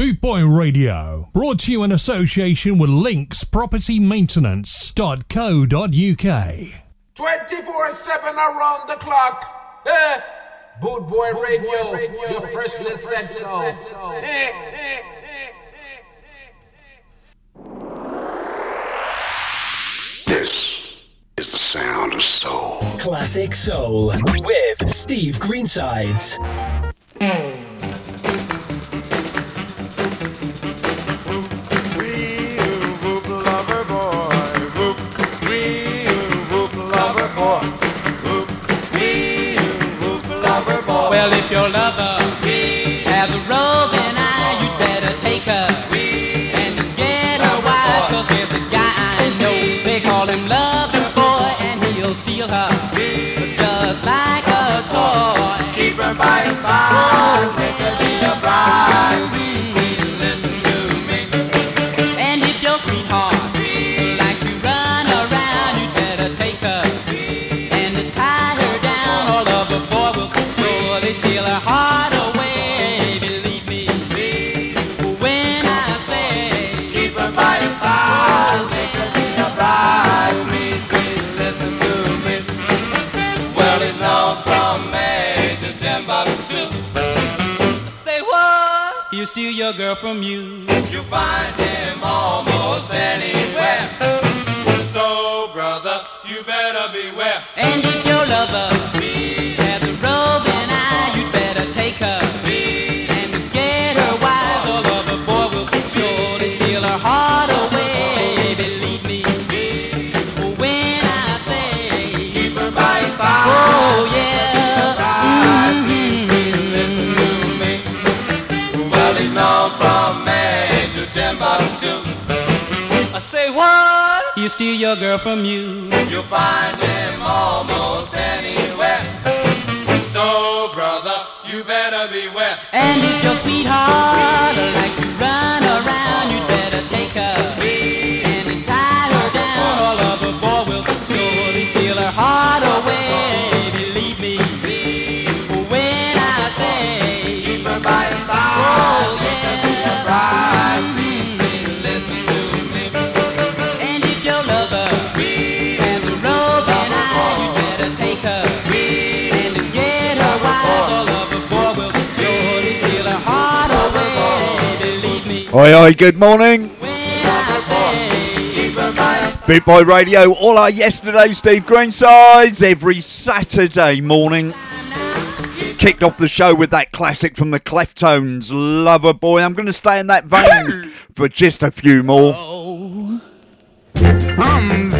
Bootboy Radio. Brought to you in association with Links Property Maintenance.co.uk. 24 7 around the clock. Eh? Bootboy Radio, Radio, your first listen so. Eh. This is the sound of soul. Classic Soul with Steve Greensides. Your lover has a roving eye, you'd better take her and get her wise. Cause there's a guy I know, they call him Lover Boy, and he'll steal her just like a toy. Keep her by his side, make her be a bride. Your girl from you. You'll find him almost anywhere. So, brother, you better beware. And if your lover steal your girl from you. You'll find him almost anywhere. So, brother, you better beware. And if your sweetheart Oi, oi, good morning. when I say keep her by Boot Boy Radio, all our yesterday, Steve Greensides, every Saturday morning. Kicked off the show with that classic from the Cleftones, Lover Boy. I'm going to stay in that vein for just a few more. Oh, I'm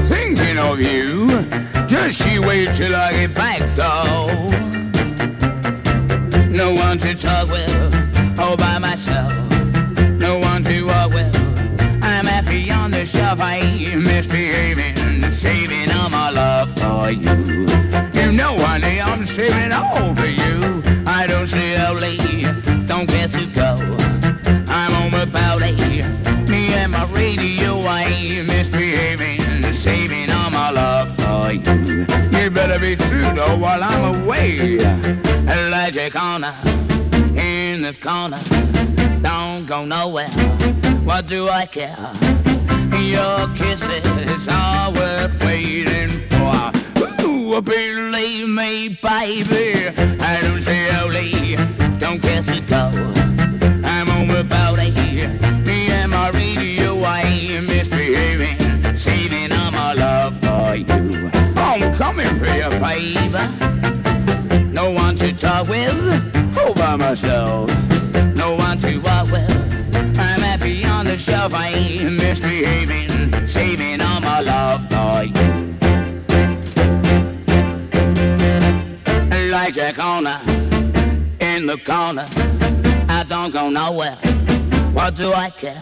you. You know, honey, I'm saving all for you. I don't slowly, don't get to go. I'm on my belly, me and my radio. I ain't misbehaving, saving all my love for you. You better be true though while I'm away. Elijah corner, in the corner, don't go nowhere. What do I care? Your kisses are worth waiting for. Believe me, baby, I don't say only, don't get to go. I'm on my belly, me and my radio, I ain't misbehaving, saving all my love for you. I'm coming for you, baby. No one to talk with, all by myself. No one to walk with. I'm happy on the shelf, I ain't misbehaving, saving all my love for you. A corner, in the corner, I don't go nowhere. What do I care?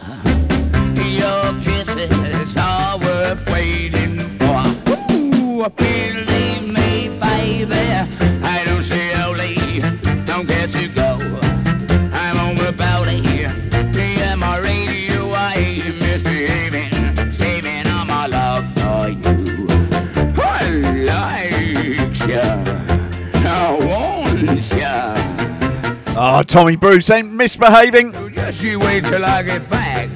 Your kisses are worth waiting for. Ooh, believe me, baby, I want. Ah, Tommy Bruce ain't misbehaving. Just you wait till I get back.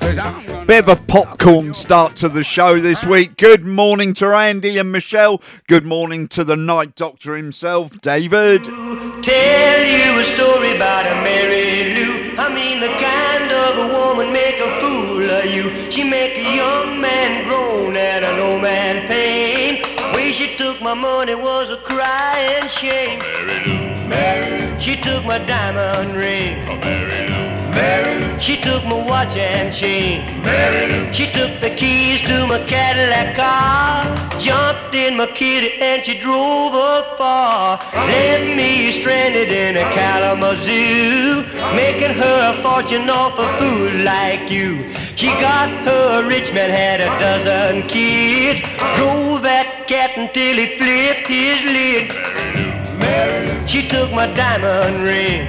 Cause I'm gonna Bit of a popcorn start to the show this week. Good morning to Andy and Michelle. Good morning to the night doctor himself, David. Tell you a story about a Mary Lou. I mean the kind of a woman make a fool of you. She make a young man groan and an old man pain. Way she took my money was a crying shame. Mary Lou, Mary. She took my diamond ring. Oh, Mary Lou. Mary. She took my watch and chain. Mary Lou. She took the keys to my Cadillac car. Jumped in my kitty and she drove afar. Left me stranded in a Kalamazoo. Making her a fortune off a fool like you. She got her a rich man, had a dozen kids. Drove that cat until he flipped his lid. Mary. She took my diamond ring.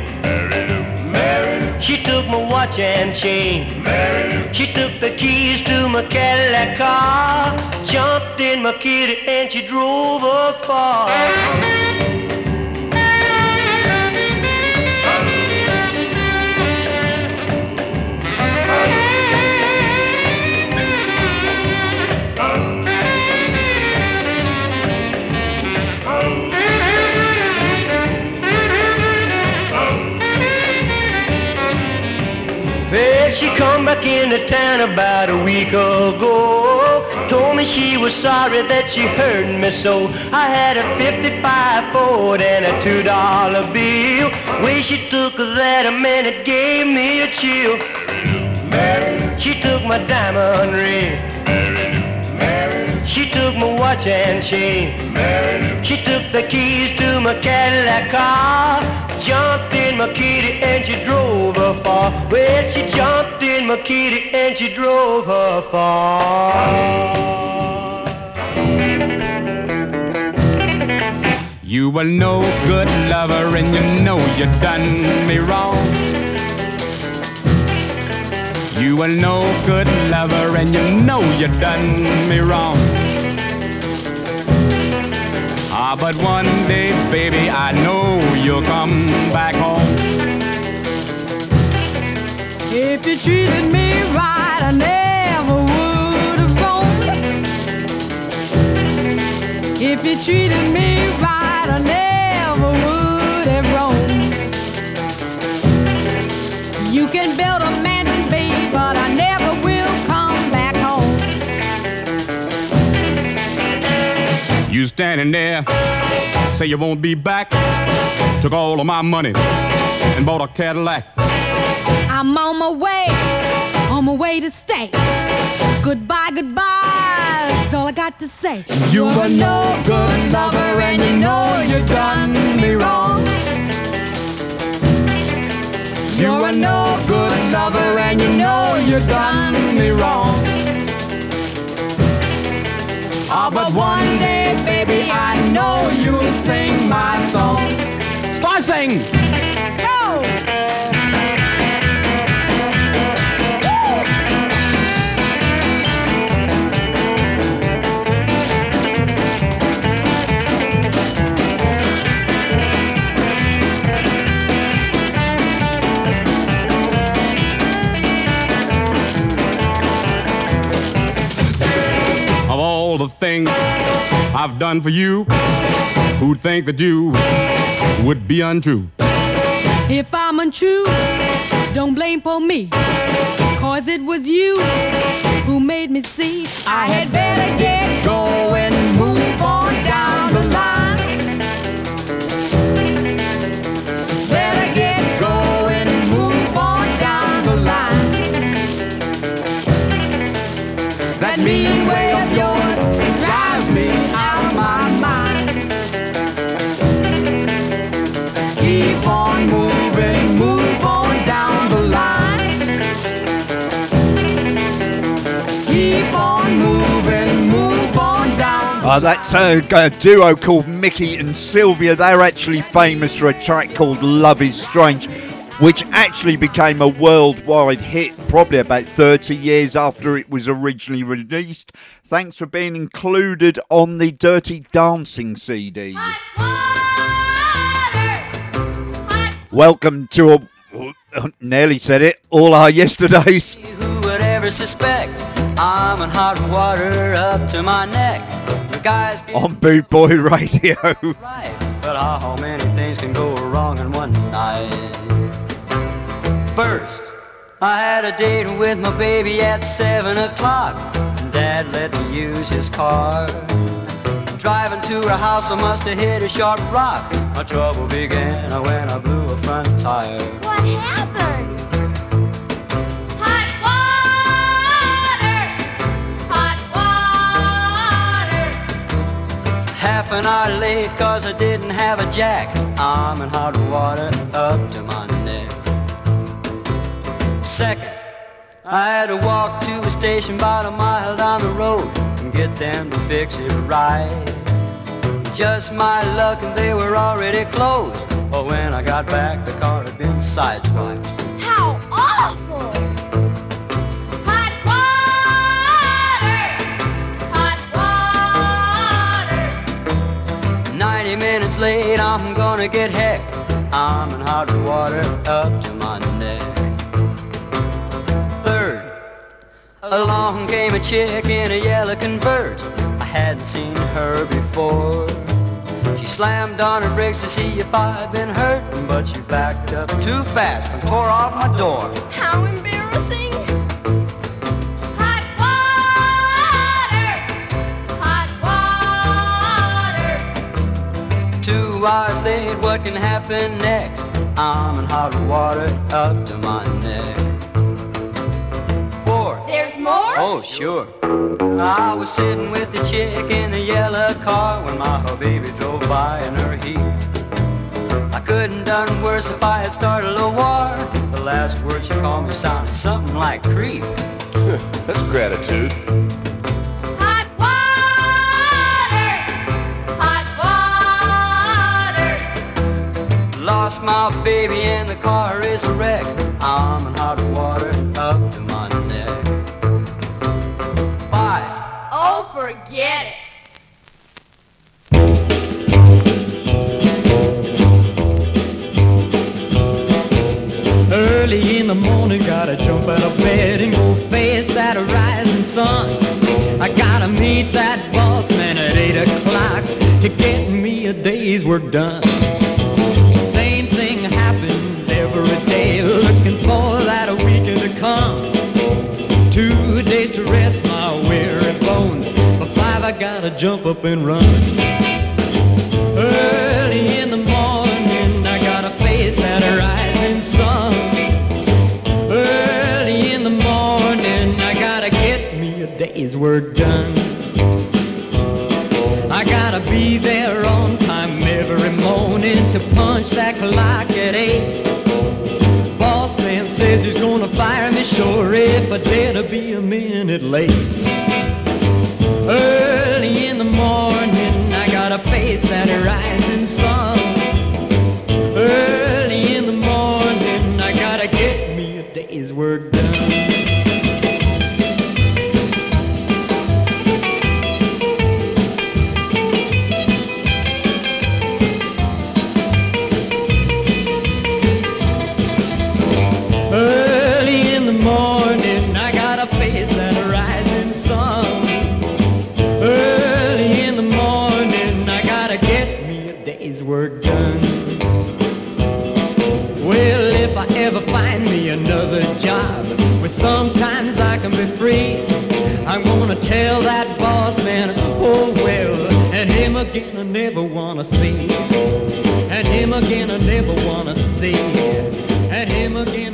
Mary. She took my watch and chain. Mary. She took the keys to my Cadillac car. Jumped in my kitty and she drove afar. Well, come back into town about a week ago. Told me she was sorry that she hurt me so. I had a 55 Ford and a two dollar bill. Way she took that a man it gave me a chill. She took my diamond ring. My watch and chain. She took the keys to my Cadillac car. Jumped in my kitty and she drove her far. Well, she jumped in my kitty and she drove her far. You were no good lover and you know you done me wrong. You were no good lover and you know you done me wrong. But one day, baby, I know you'll come back home. If you treated me right, I never would have roamed. If you treated me right, I never would have roamed. You can build a You standing there, say you won't be back. Took all of my money and bought a Cadillac. I'm on my way, on my way to stay. Goodbye, goodbye, that's all I got to say. You were no good lover, and you know you done me wrong. You're a no good lover, and you know you done me wrong. Oh, but one day, baby, I know you'll sing my song. Start singing. Go! Things I've done for you, who'd think that you would be untrue? If I'm untrue, don't blame for me. Cause it was you who made me see I had better get going, move on Uh, that's a, a duo called Mickey and Sylvia. They're actually famous for a track called Love is Strange, which actually became a worldwide hit probably about 30 years after it was originally released. Thanks for being included on the Dirty Dancing CD. Welcome to a, Nearly said it. All our yesterdays. Who would ever suspect I'm in hot water up to my neck? The guys On Boot Boy Radio. right, but how many things can go wrong in one night? First, I had a date with my baby at seven o'clock. Dad let me use his car. Driving to her house, I must have hit a sharp rock. My trouble began when I blew a front tire. What happened? Half an hour late cause I didn't have a jack. I'm in hot water up to my neck. Second, I had to walk to a station about a mile down the road and get them to fix it right. Just my luck and they were already closed. But when I got back, the car had been sideswiped. How 90 minutes late, I'm gonna get hecked. I'm in hot water up to my neck. Third, along came a chick in a yellow convert. I hadn't seen her before. She slammed on her brakes to see if I'd been hurt, but she backed up too fast and tore off my door. How embarrassing! Water! Two what can happen next? I'm in hot water up to my neck. Four. There's more? Oh, sure. I was sitting with the chick in the yellow car when my baby drove by in her heat. I couldn't done worse if I had started a war. The last word she called me sounded something like creep. That's gratitude. Lost my baby and the car is a wreck. I'm in hot water up to my neck. Five. Oh, forget it! Early in the morning, gotta jump out of bed and go face that rising sun. I gotta meet that boss man at 8 o'clock to get me a day's work done. Jump up and run. Early in the morning, I gotta face that rising sun. Early in the morning, I gotta get me a day's work done. I gotta be there on time every morning to punch that clock at eight. Boss man says he's gonna fire me sure if I dare to be a minute late. Early that rising sun. Early tell that boss man, oh well, and him again I never wanna see. And him again I never wanna see. And him again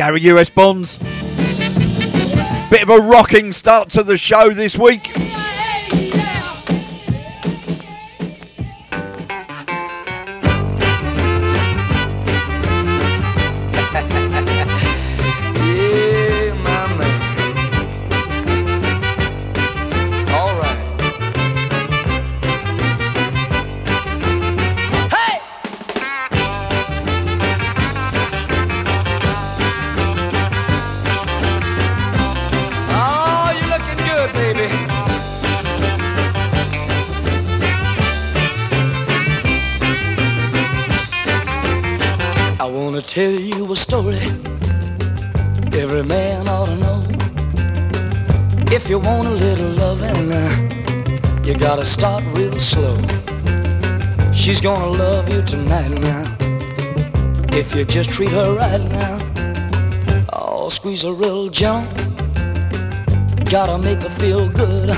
Gary US Bonds. Bit of a rocking start to the show this week. gotta start real slow. She's gonna love you tonight now. If you just treat her right now, I'll oh, squeeze her real gentle. Gotta make her feel good.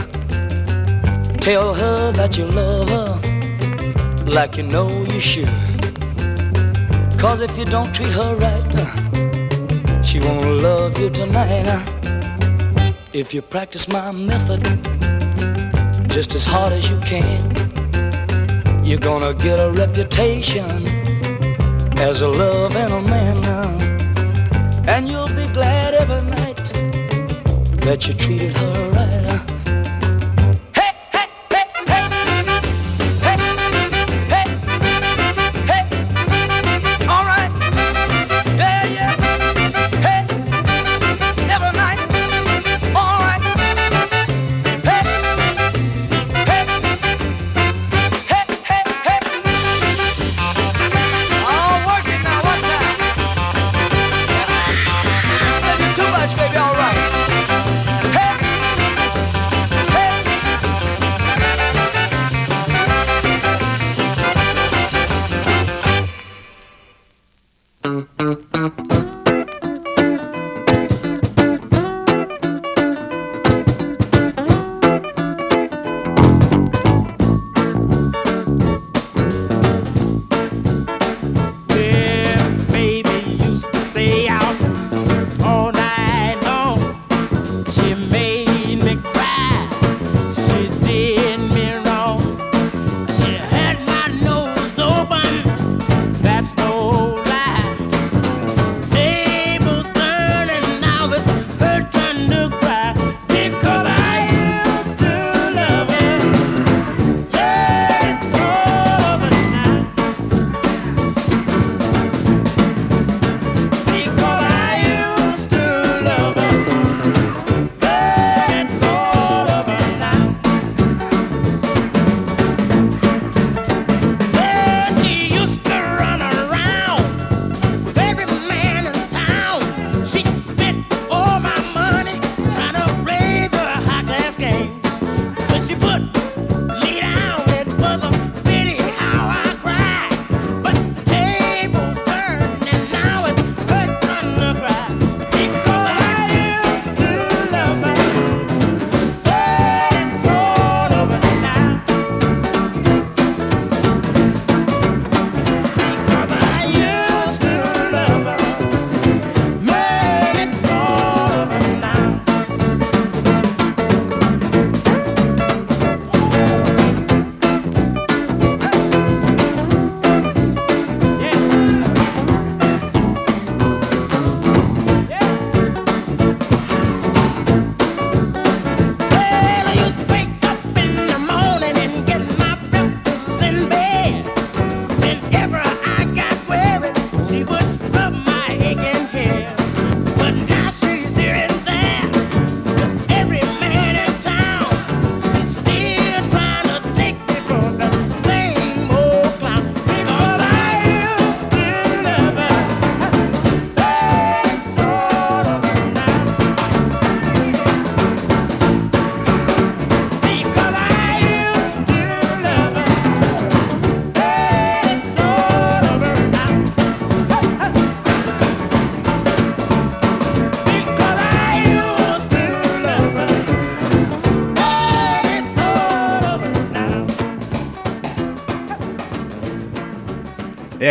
Tell her that you love her like you know you should. Cause if you don't treat her right, she won't love you tonight. If you practice my method, just as hard as you can. You're gonna get a reputation as a love and a man now. And you'll be glad every night that you treated her right.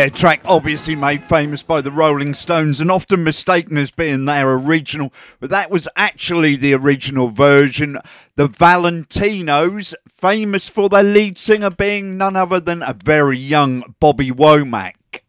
Yeah, track obviously made famous by the Rolling Stones and often mistaken as being their original, but that was actually the original version. The Valentinos, famous for their lead singer being none other than a very young Bobby Womack.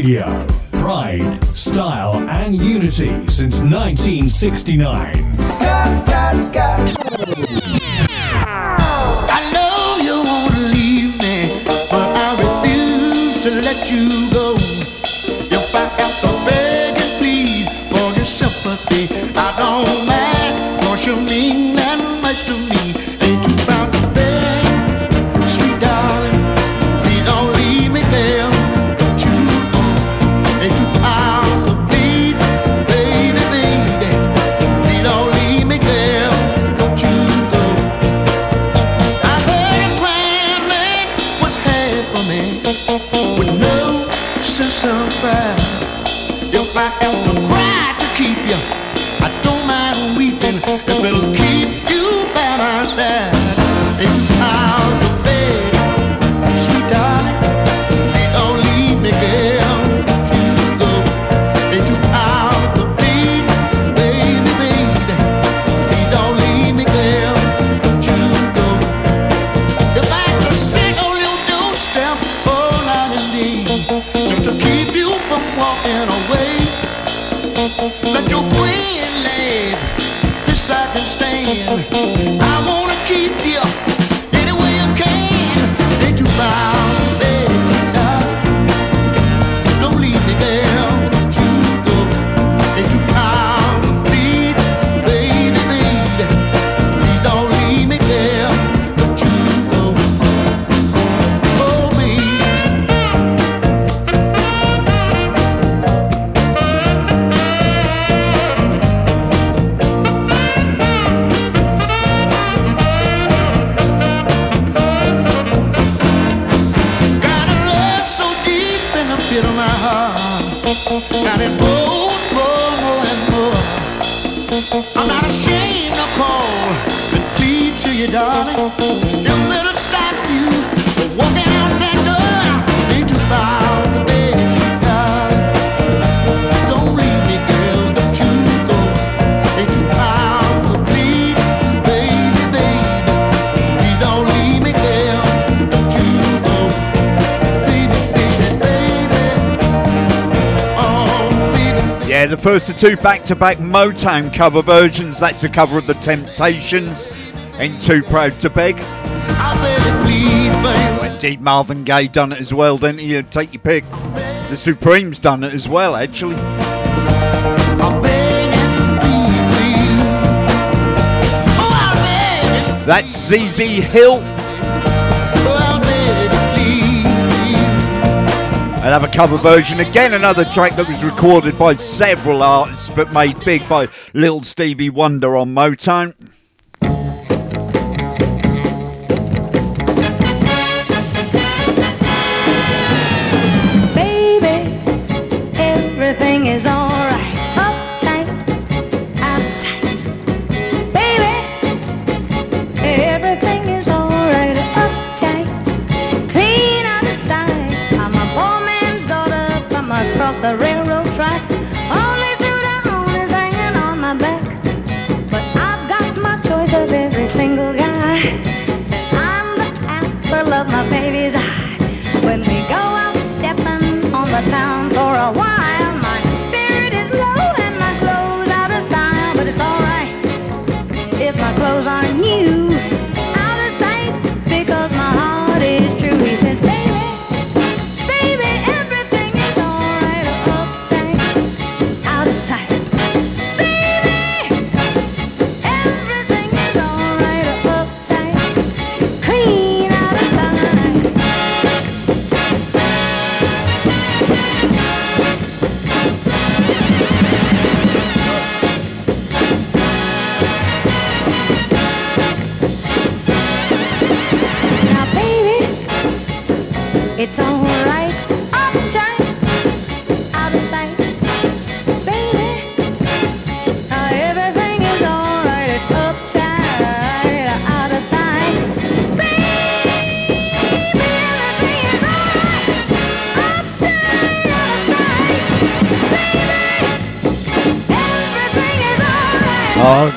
Radio. Pride, style, and unity since 1969. Scott, Scott, Scott. I know you want to leave me, but I refuse to let you go. If I have to beg and plead for your sympathy, I don't mind, cause you mean two back to back Motown cover versions. That's the cover of The Temptations and Too Proud to Beg. Well, indeed, Marvin Gaye done it as well, didn't he? Take your pick. The Supremes done it as well, actually. That's ZZ Hill. Another cover version. Again, another track that was recorded by several artists but made big by Little Stevie Wonder on Motown.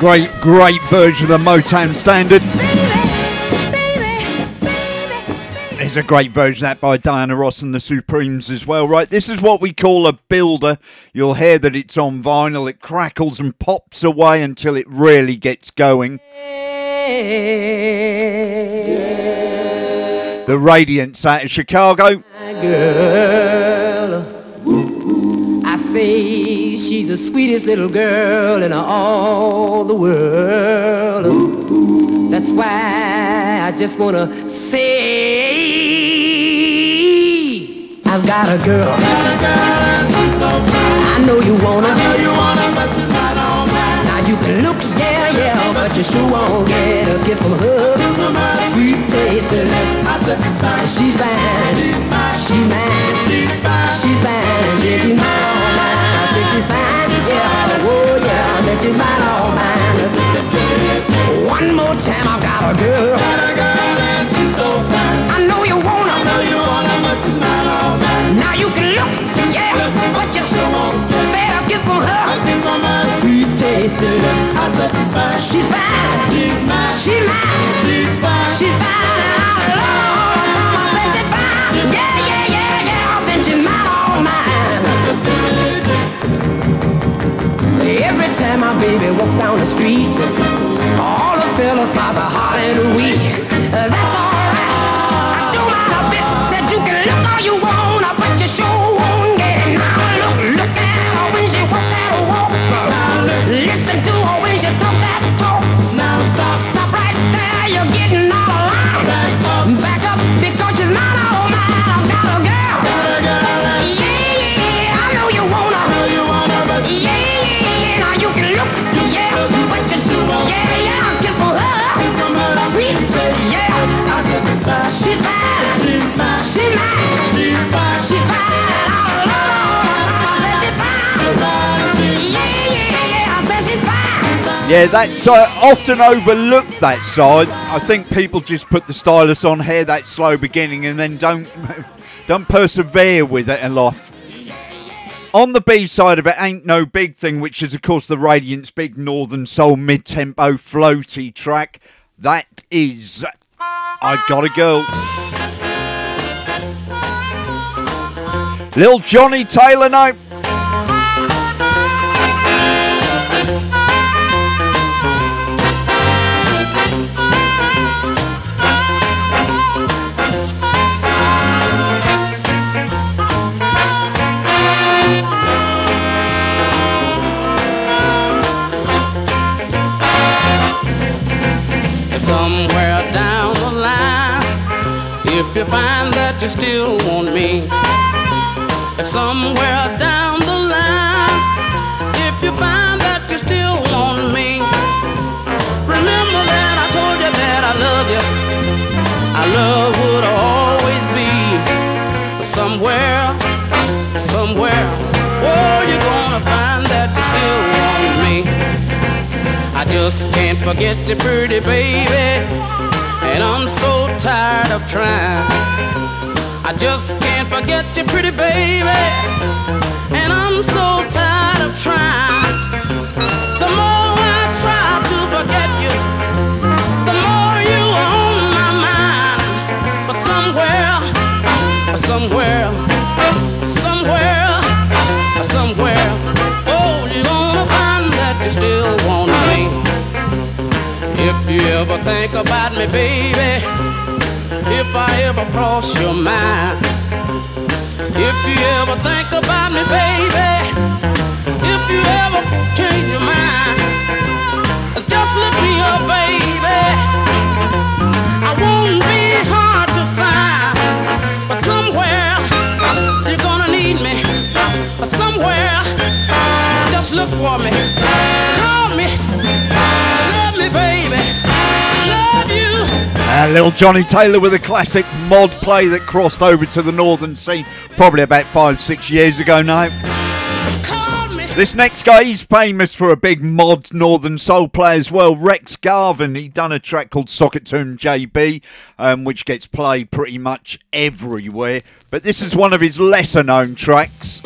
Great, great version of the Motown standard. There's a great version that by Diana Ross and the Supremes as well, right? This is what we call a builder. You'll hear that it's on vinyl, it crackles and pops away until it really gets going. The Radiants out of Chicago. I she's the sweetest little girl in all the world. That's why I just wanna say I've got a girl. I know you wanna. but she's mine Now you can look, yeah, yeah, but you sure won't get a kiss from her. Sweet taste of lips. She's fine. She's mine. She's fine. Yeah, she's mine, all mine. I say she's fine. Yeah, oh yeah, I bet she's mine, all mine. One more time, I've got a girl. I know you wanna. Now you can look, yeah, but you sure won't get a kiss from her. Kiss from her, Sweet taste of lips. She's fine. She's mine. She's mine. She's fine. She's fine. Baby walks down the street, all the fellas start to holler and wee. Uh, That's alright. I don't mind a bit. Said you can look all you want, but you sure Yeah, that's often overlooked that side. I think people just put the stylus on, here that slow beginning, and then don't don't persevere with it a lot. On the B side of it, ain't no big thing, which is of course the Radiants big Northern Soul mid-tempo floaty track. That is, I got a girl. Little Johnny Taylor now. If you find that you still want me, if somewhere down the line, if you find that you still want me, remember that I told you that I love you. Our love would always be somewhere, somewhere. Oh, you're gonna find that you still want me. I just can't forget you, pretty baby. And I'm so tired of trying. I just can't forget you, pretty baby. And I'm so tired of trying. The more I try to forget you, the more you on my mind. But somewhere, somewhere, somewhere, you ever think about me, baby, if I ever cross your mind, if you ever think about me, baby, if you ever change your mind, just look me up, baby. I won't be hard to find, but somewhere you're gonna need me. Somewhere, just look for me. Call me, Uh, little Johnny Taylor with a classic mod play that crossed over to the northern scene probably about five, six years ago now. This next guy, he's famous for a big mod northern soul play as well. Rex Garvin, he done a track called Sock It To 'Em JB, um, which gets played pretty much everywhere. But this is one of his lesser known tracks.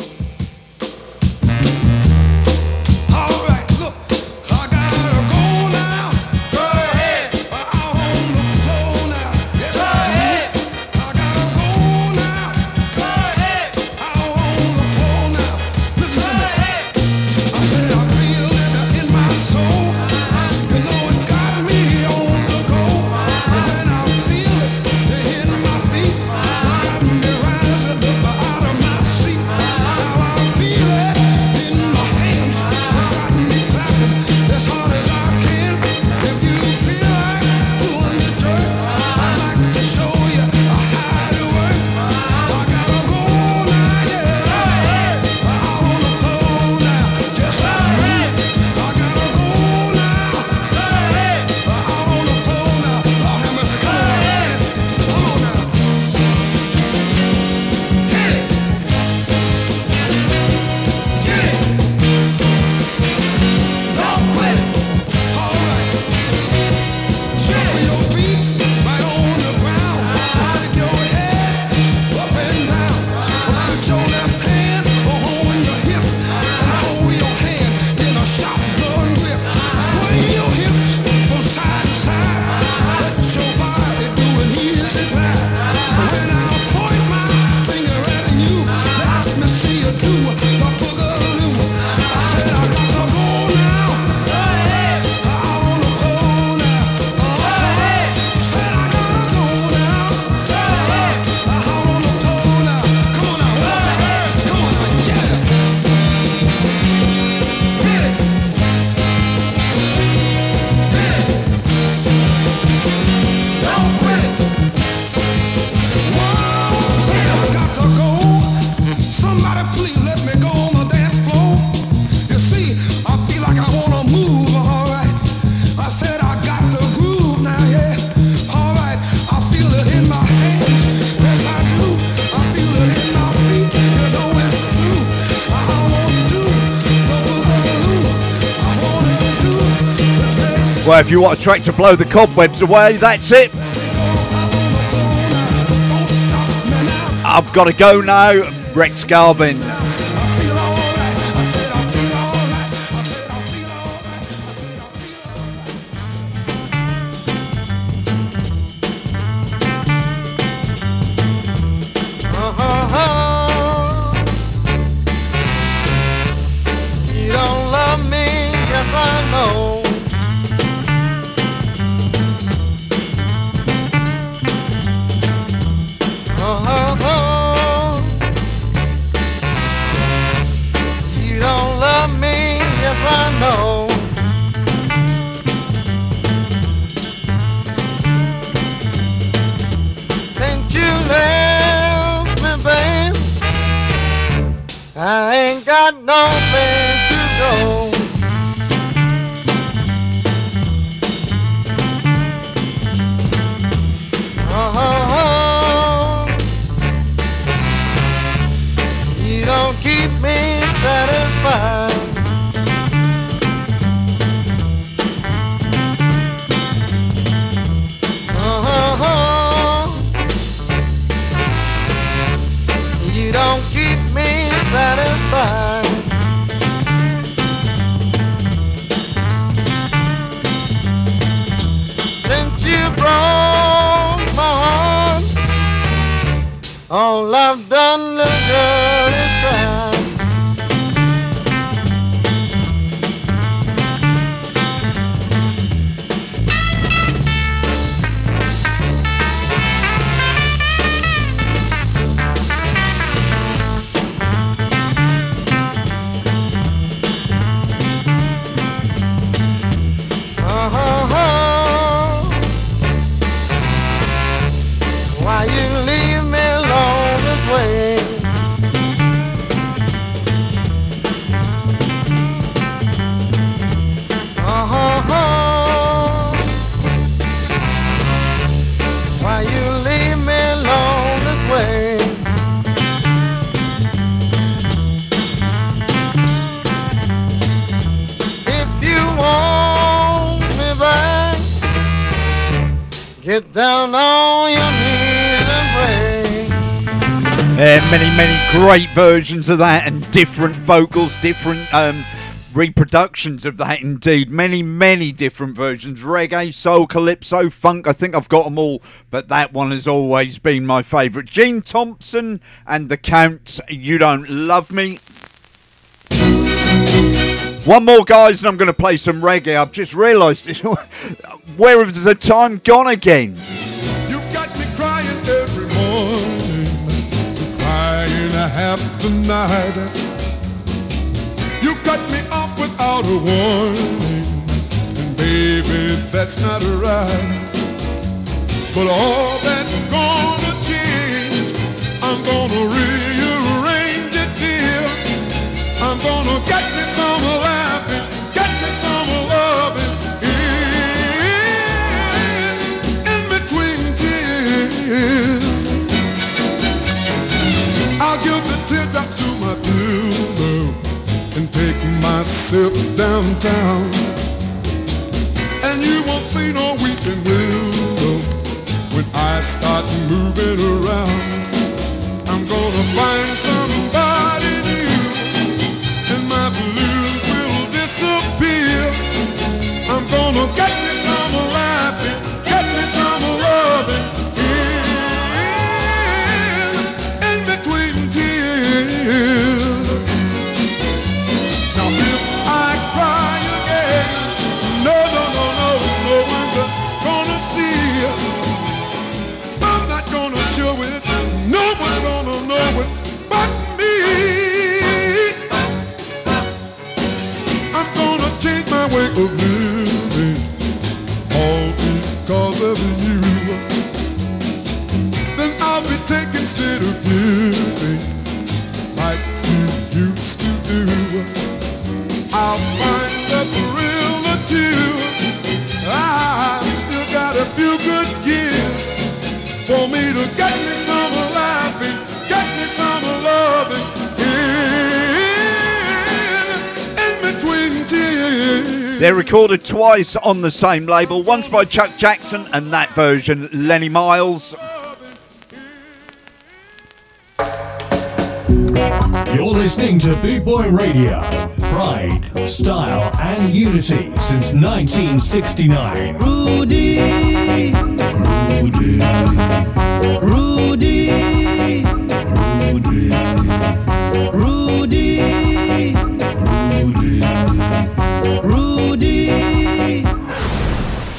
Well, if you want a track to blow the cobwebs away, that's it. I've got to go now. Rex Garvin. Great versions of that and different vocals, different um, reproductions of that indeed. Many, many different versions. Reggae, soul, calypso, funk. I think I've got them all, but that one has always been my favourite. Gene Thompson and the Counts, You Don't Love Me. One more, guys, and I'm going to play some reggae. I've just realised. Where has the time gone again? Half the night. You cut me off without a warning, and baby, that's not right. But all that's gonna change, I'm gonna rearrange it, dear. I'm gonna get me some laughing, get me some loving. In, in between tears, myself downtown. And you won't see no weeping willow when I start moving around. I'm gonna find somebody new, and my blues will disappear. I'm gonna get They're recorded twice on the same label, once by Chuck Jackson and that version Lenny Miles. You're listening to Boot Boy Radio. Pride, style, and unity since 1969. Rudy. Rudy. Rudy. Rudy.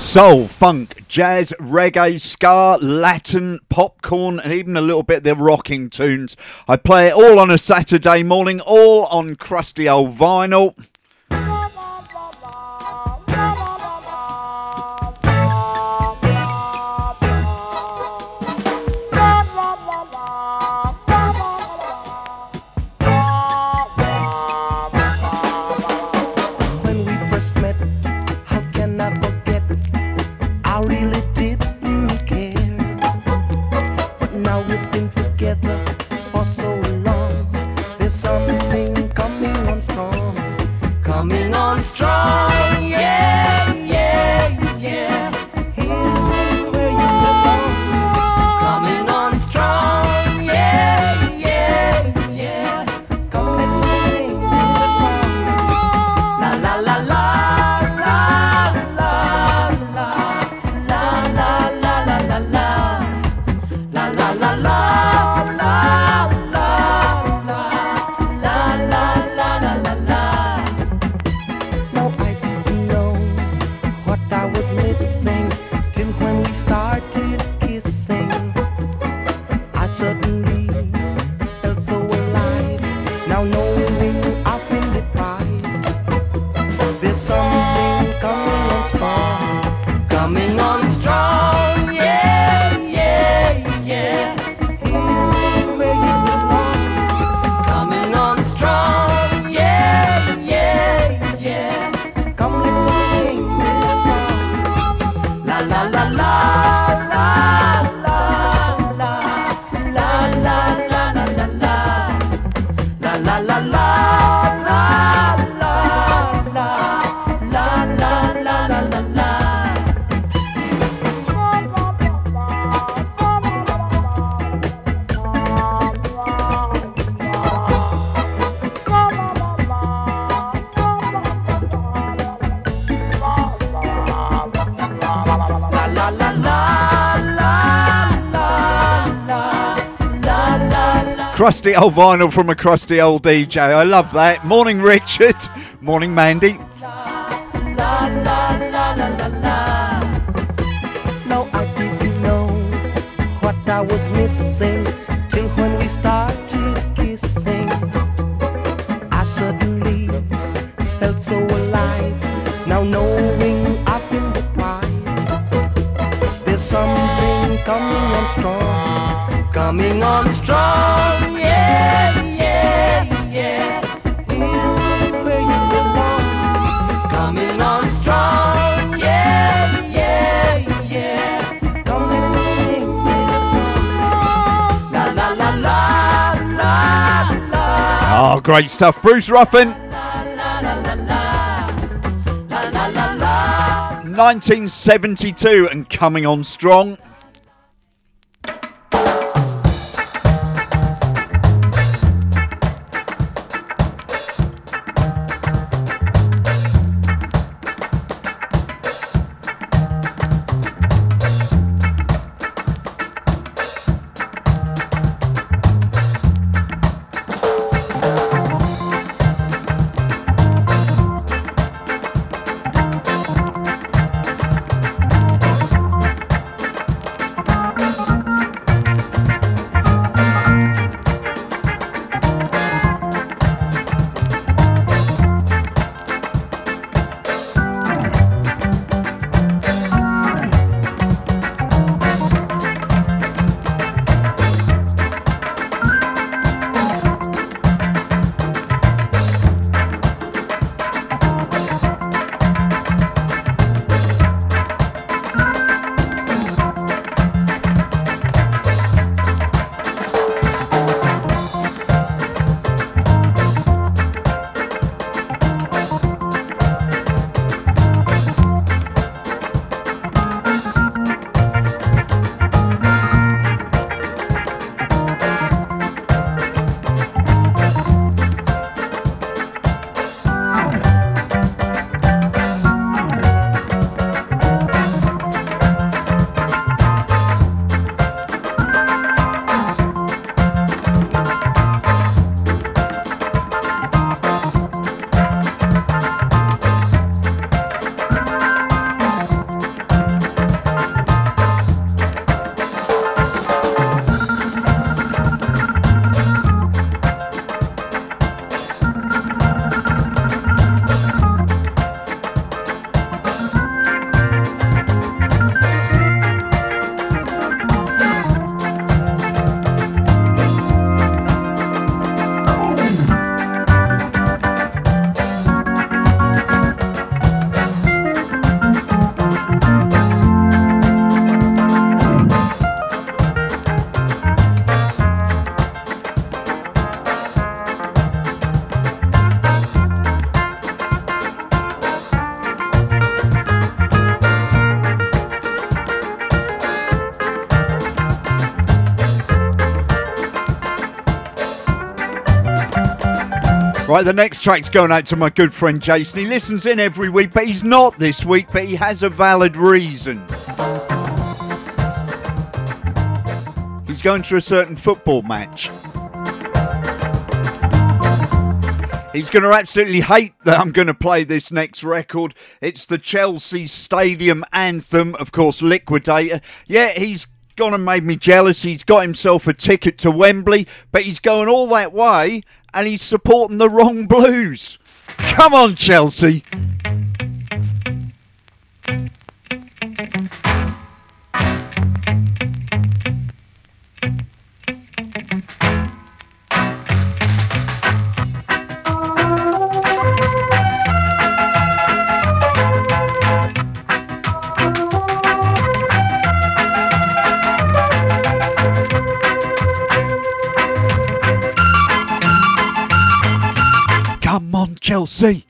Soul, funk, jazz, reggae, ska, Latin, popcorn, and even a little bit of the rocking tunes. I play it all on a Saturday morning, all on crusty old vinyl. Crusty old vinyl from a crusty old DJ. I love that. Morning, Richard. Morning, Mandy. la la la I was missing till when we started kissing. I suddenly felt so alive. Now knowing I've been deprived, there's something coming on strong, coming on strong. Great stuff. Bruce Ruffin. 1972 and coming on strong. Right, the next track's going out to my good friend Jason. He listens in every week, but he's not this week, but he has a valid reason. He's going to a certain football match. He's going to absolutely hate that I'm going to play this next record. It's the Chelsea Stadium anthem, of course, Liquidator. Yeah, he's gone and made me jealous. He's got himself a ticket to Wembley, but he's going all that way and he's supporting the wrong blues. Come on, Chelsea. Chelsea.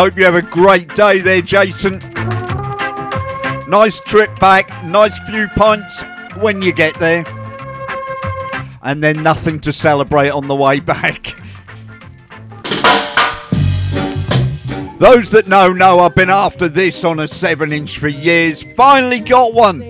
Hope you have a great day there, Jason. Nice trip back, nice few pints when you get there. And then nothing to celebrate on the way back. Those that know, know I've been after this on a 7 inch for years. Finally got one.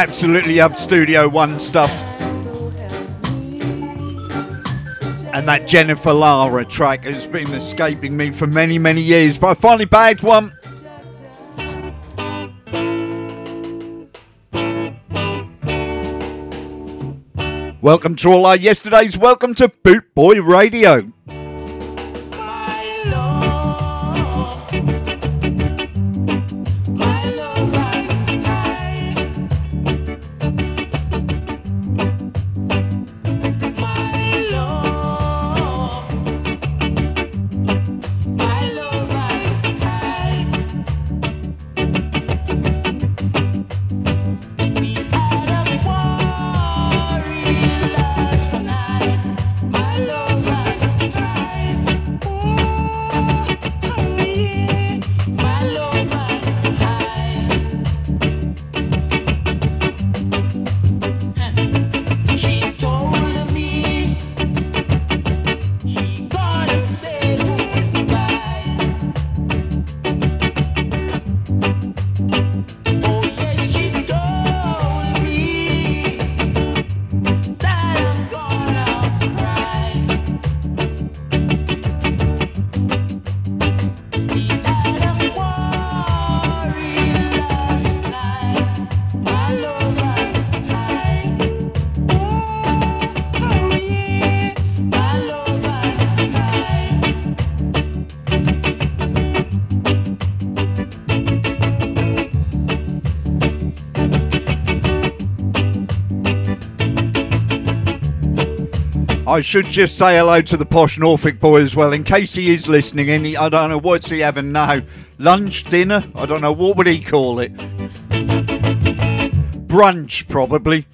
Absolutely love Studio One stuff. And that Jennifer Lara track has been escaping me for many, many years, but I finally bagged one. Welcome to all our yesterdays. Welcome to Boot Boy Radio. I should just say hello to the posh Norfolk boy as well, in case he is listening in. He, I don't know what's he having now. Lunch, dinner? I don't know. What would he call it? Brunch, probably.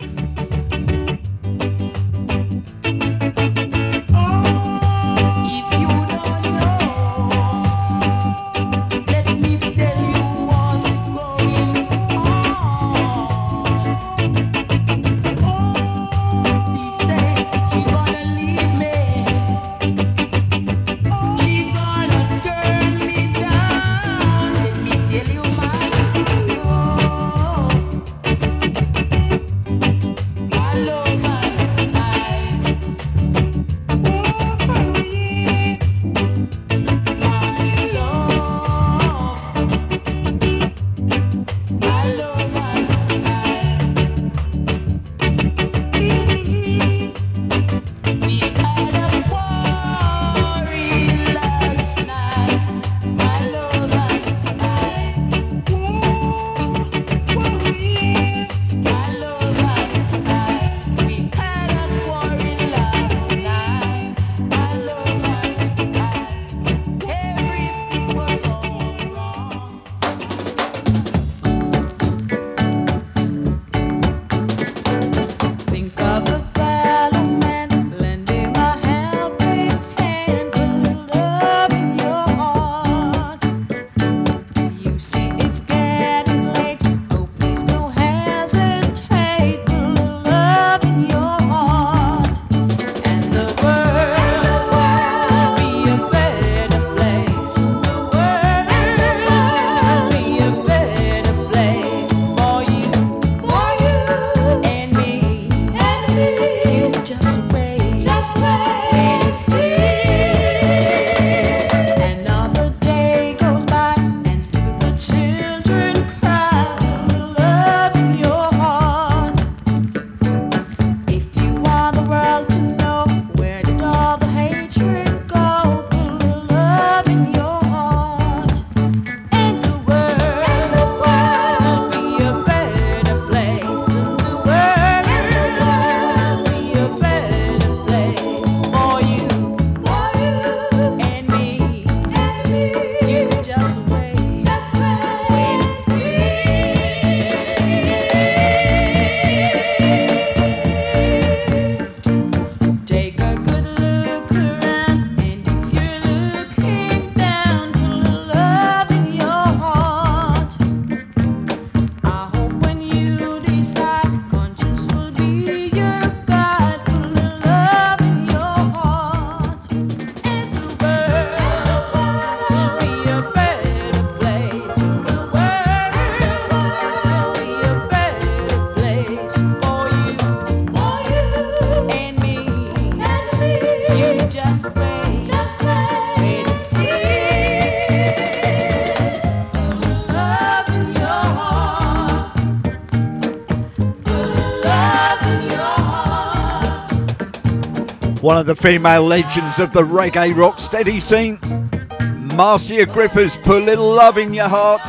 One of the female legends of the reggae rock steady scene. Marcia Griffiths, put a little love in your heart.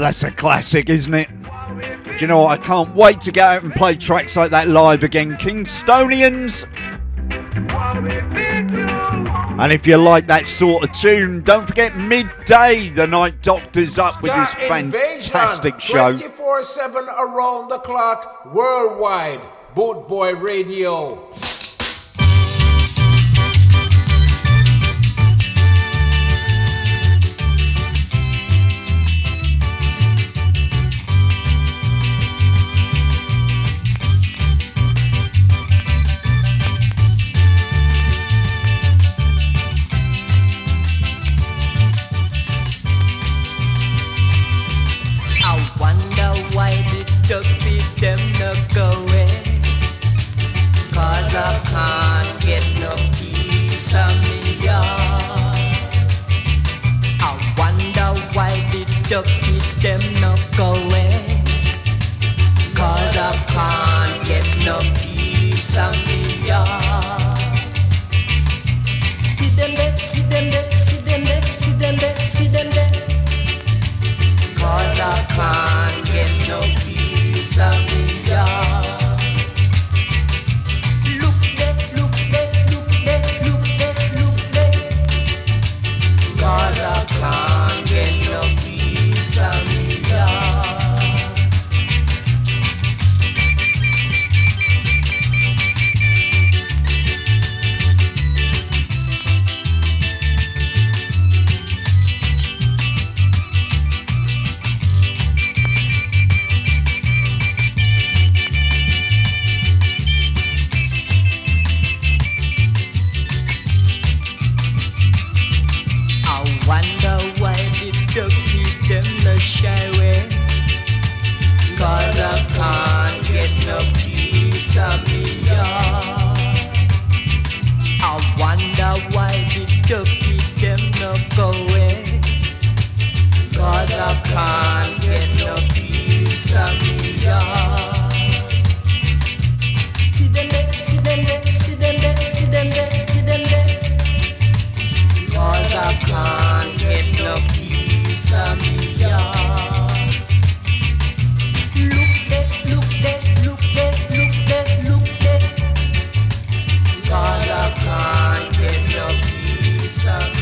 That's a classic, isn't it? Do you know what? I can't wait to get out and play tracks like that live again. Kingstonians. And if you like that sort of tune, don't forget midday. The Night Doctor's up with Invasion, fantastic show. 24 7 around the clock, worldwide. Boot Boy Radio. Cause I can't get no peace of. I wonder why the duck I can't get no peace of. See them see them see them see them see them I can't get no peace of show it. Cause I can't get no peace of me yard. I wonder why the ducky them no going. Cause I can't get no peace of me yard. See them there, see them there, see them there, see them there, see them there. Cause I can't get no some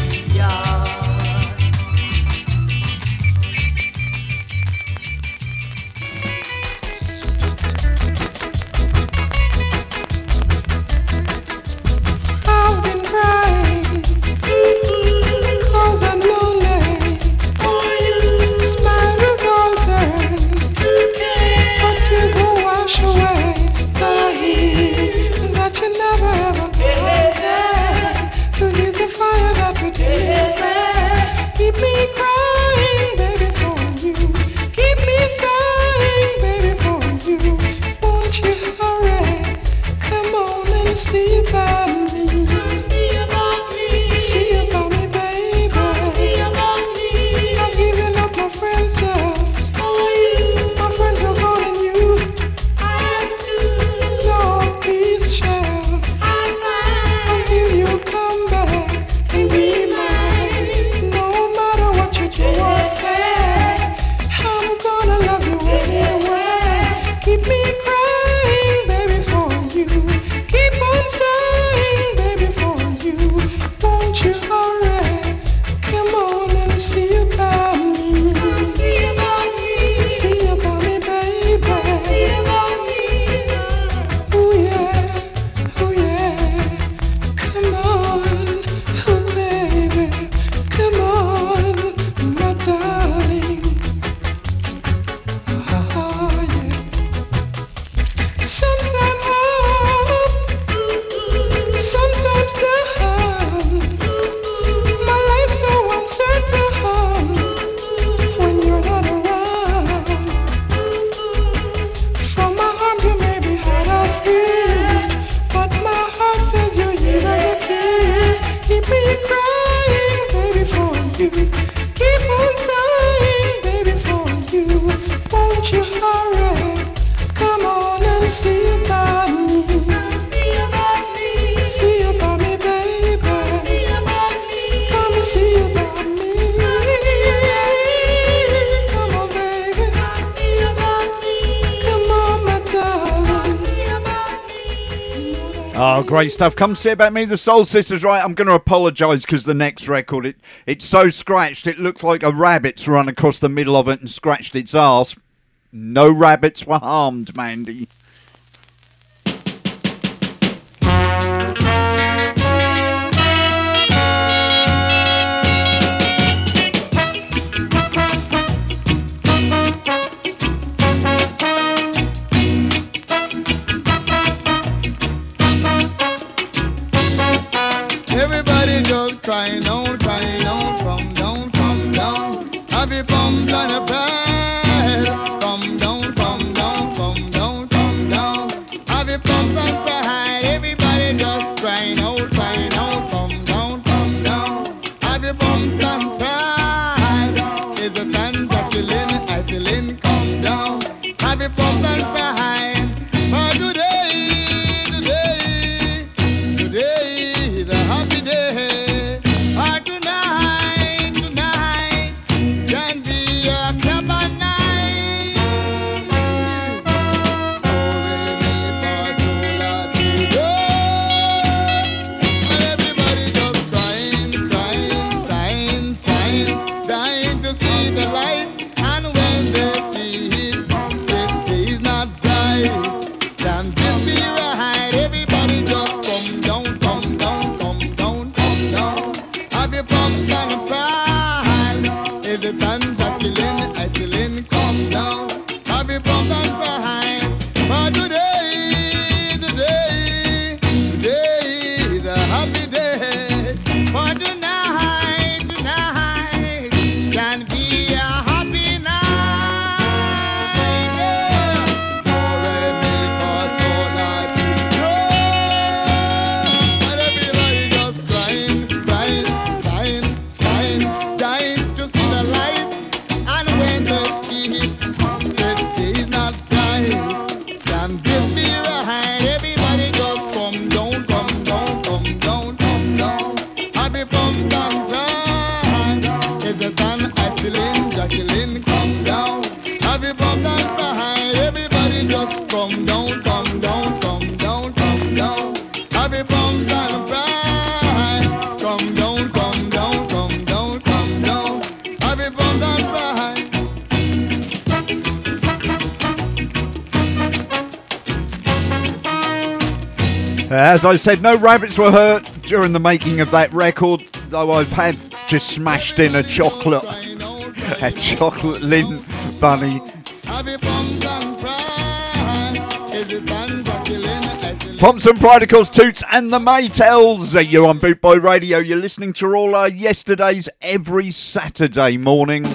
great stuff. Come see about me, the Soul Sisters. Right, I'm going to apologise because the next record, it it's so scratched, it looked like a rabbit's run across the middle of it and scratched its ass. No rabbits were harmed, Mandy. As I said, no rabbits were hurt during the making of that record, though I've had just smashed in a chocolate, a chocolate Lindt bunny. Pomps and Pride, of course, Toots and the Maytals. You're on Bootboy Radio. You're listening to all our yesterdays every Saturday morning.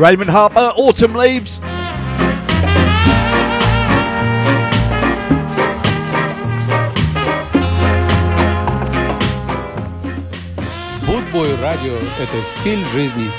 Raymond Harper, Autumn Leaves. Будбой радио – это стиль жизни.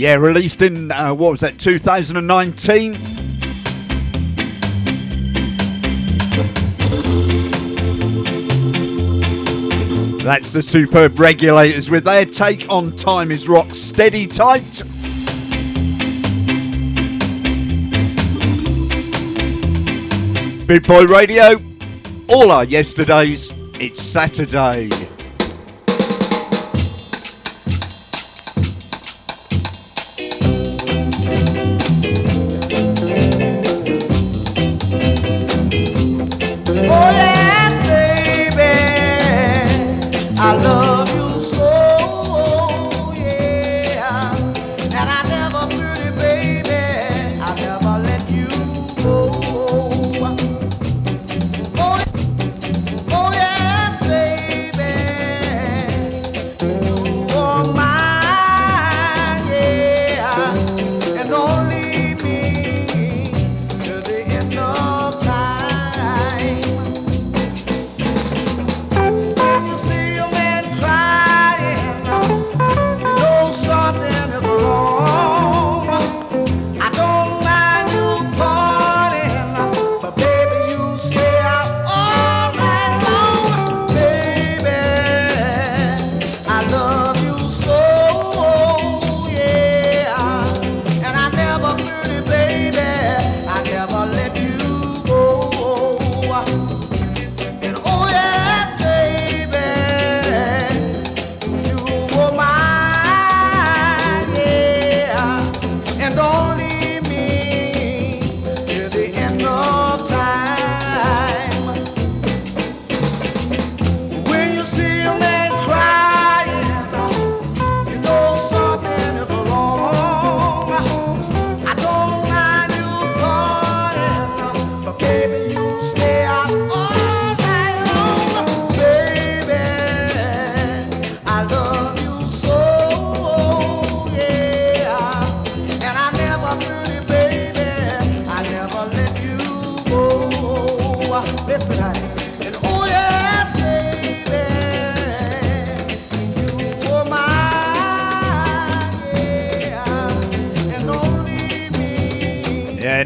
Yeah, released in, uh, what was that, 2019? That's the superb regulators with their take on Time is Rock Steady Tight. Big Boy Radio, all our yesterdays, it's Saturday.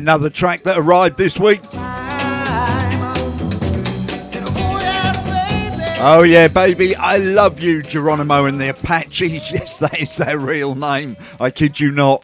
another track that arrived this week. Oh, yeah, baby, I love you, Geronimo and the Apaches. Yes, that is their real name. I kid you not.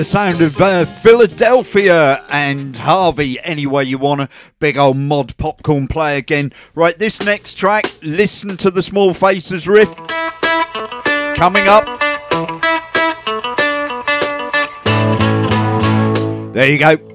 the sound of uh, Philadelphia and Harvey, anywhere you want to. Big old mod popcorn play again. Right, this next track, listen to the Small Faces riff. Coming up. There you go.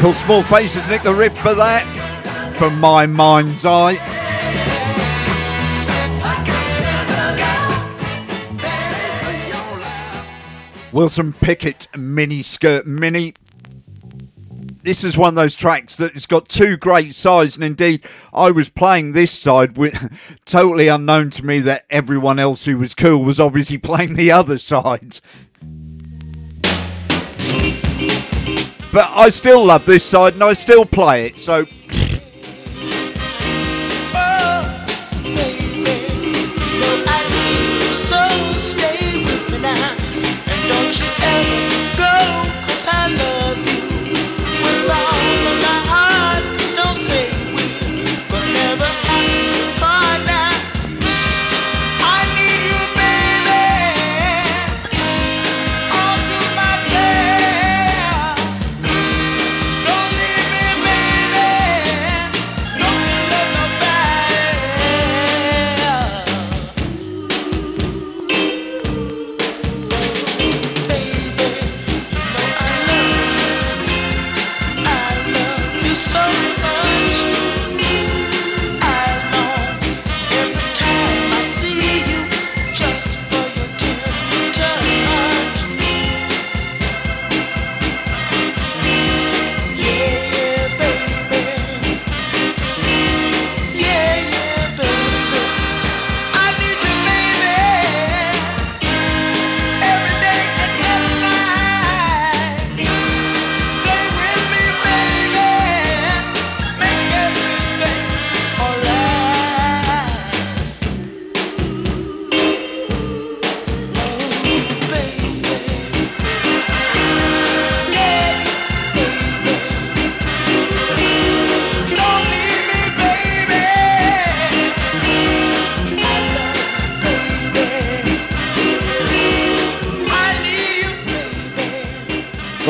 Called Small Faces, Nick the riff for that. From my mind's eye. Wilson Pickett mini skirt Minnie. This is one of those tracks that has got two great sides, and indeed, I was playing this side with totally unknown to me that everyone else who was cool was obviously playing the other side. But I still love this side, and I still play it. So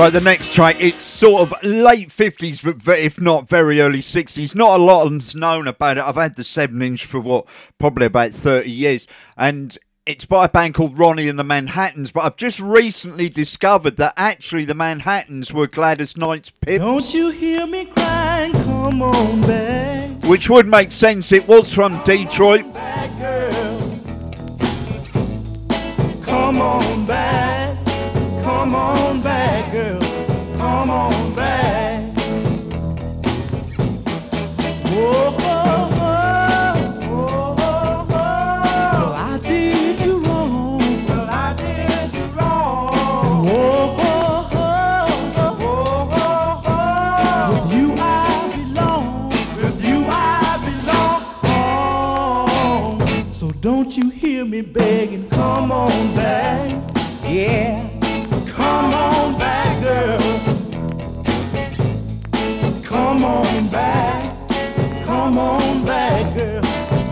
Right, the next track, it's sort of late 50s, but if not very early 60s. Not a lot is known about it. I've had the 7 inch for what, probably about 30 years. And it's by a band called Ronnie and the Manhattans, but I've just recently discovered that actually the Manhattans were Gladys Knight's Pips. Don't you hear me crying? Come on back, Which would make sense. It was from Detroit. girl. Come on back, come on back, Come on back, girl.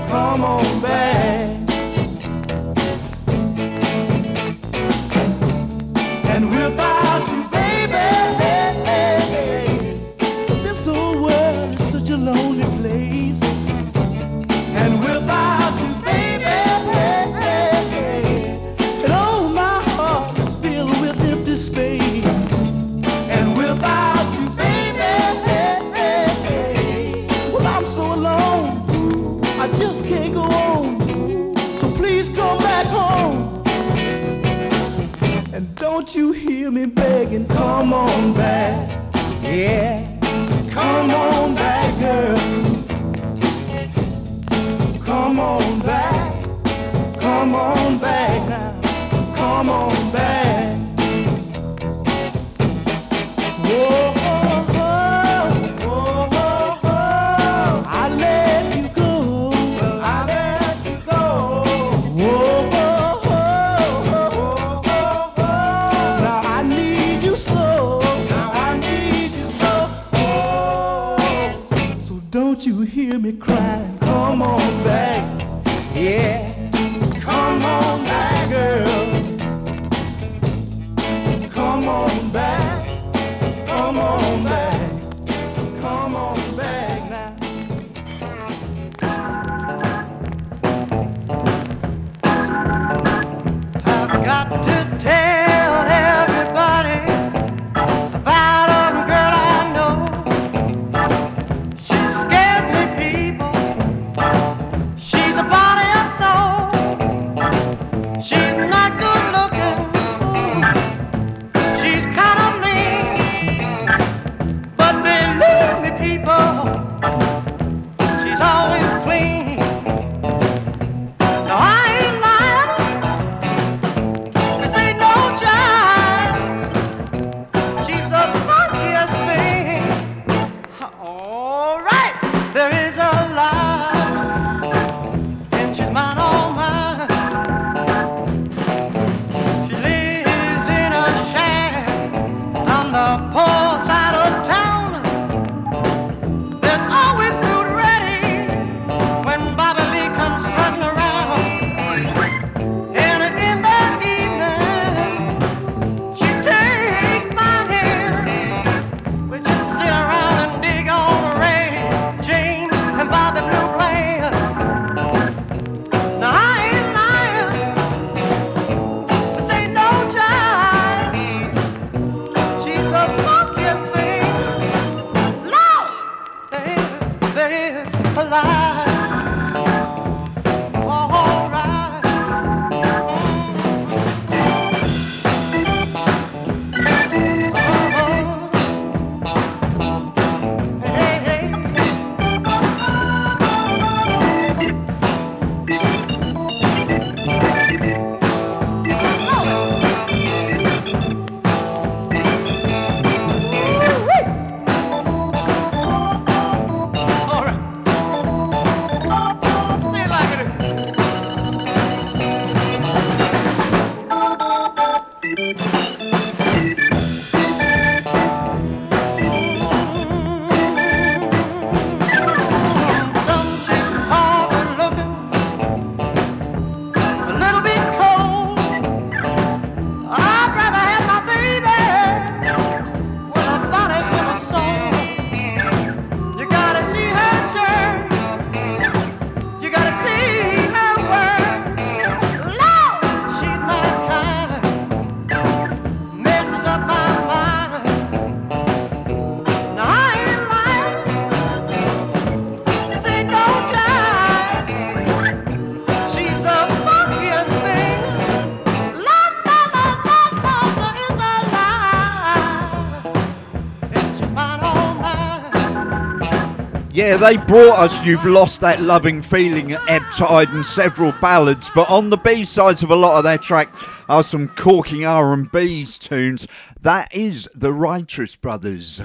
Come on back. Hear me begging? Come on back. Yeah. Come on back, girl. Come on back. Come on back now. Come on back. Whoa, Yeah, they brought us You've Lost That Loving Feeling at Ebb Tide and several ballads, but on the B-sides of a lot of their track are some corking R&B tunes. That is the Righteous Brothers.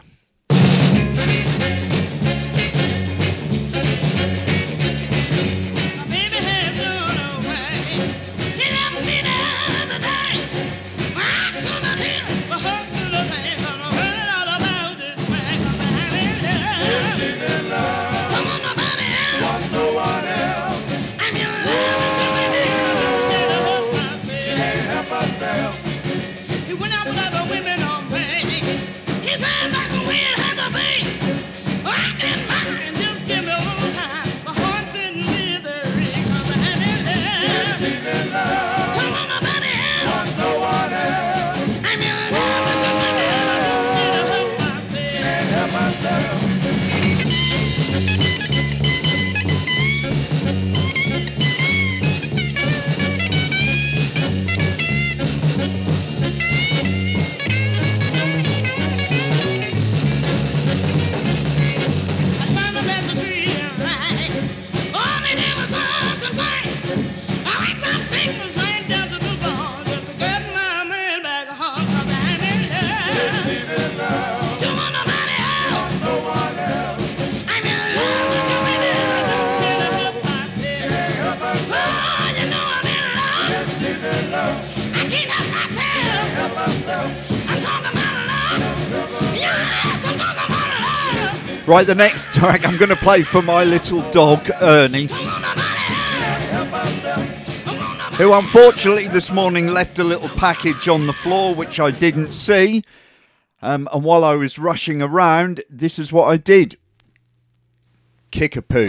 Right, the next track I'm going to play for my little dog, Ernie. Who unfortunately this morning left a little package on the floor which I didn't see. Um, and while I was rushing around, this is what I did kick a poo.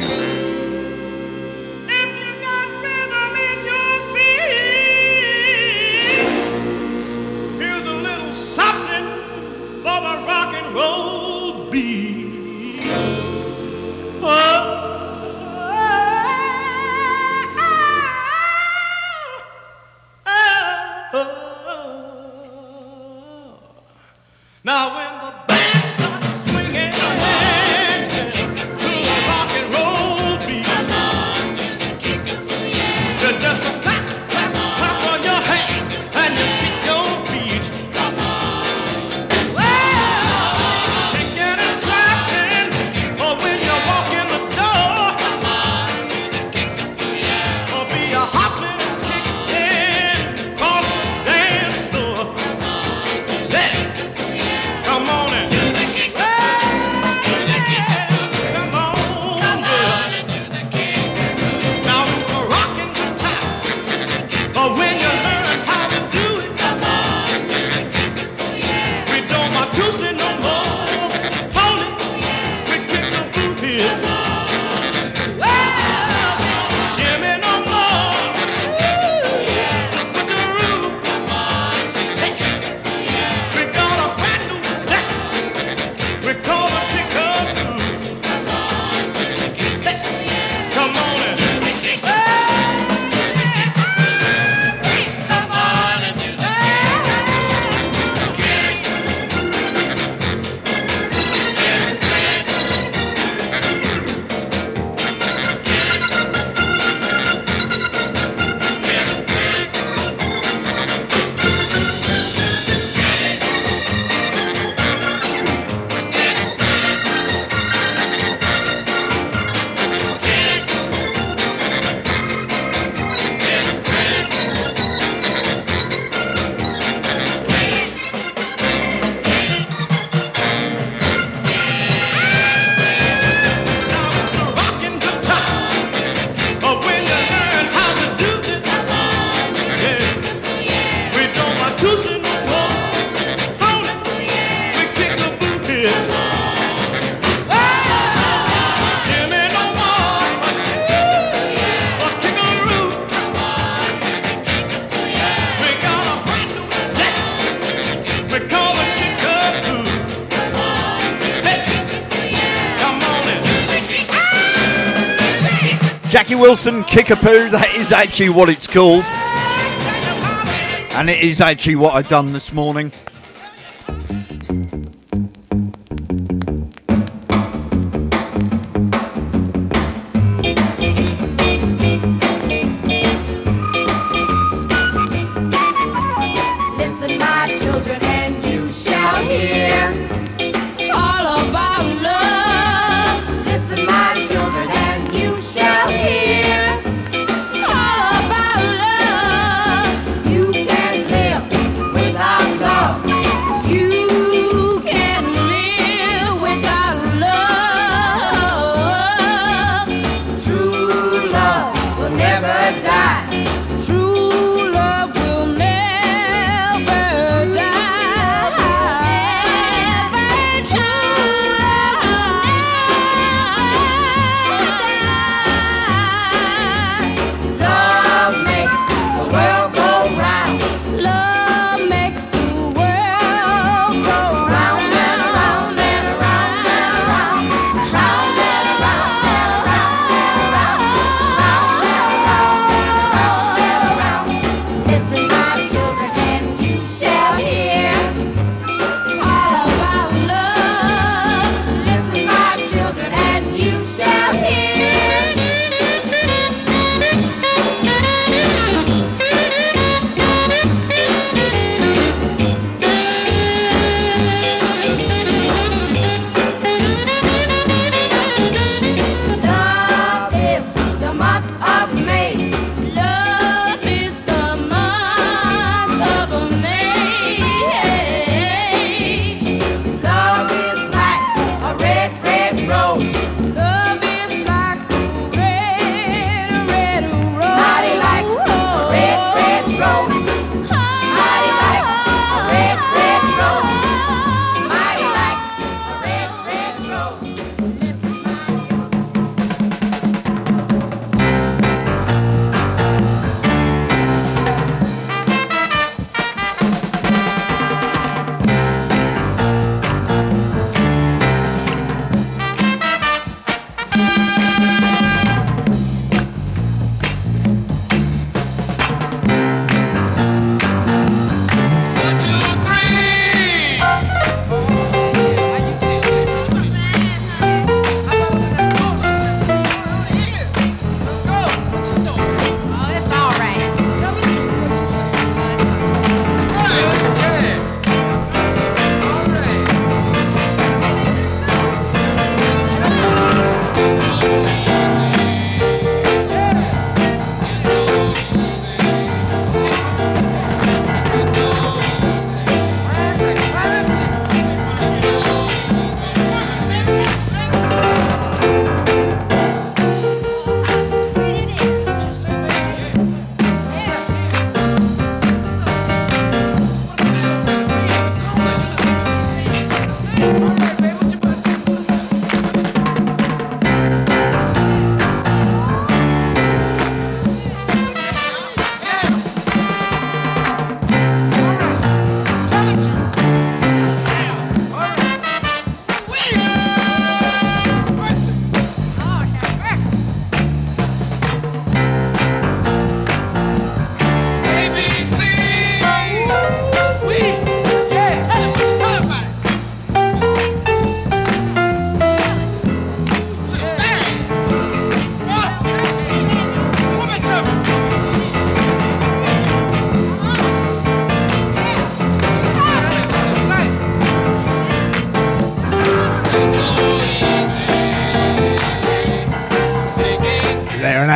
Kickapoo, that is actually what it's called. And it is actually what I've done this morning.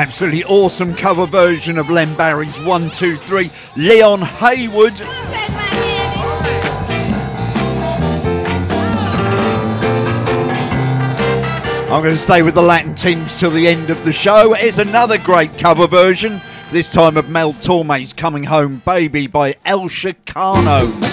Absolutely awesome cover version of Len Barry's 1 2 3, Leon Haywood. I'm going to stay with the Latin teams till the end of the show. It's another great cover version, this time of Mel Torme's Coming Home Baby by El Chicano.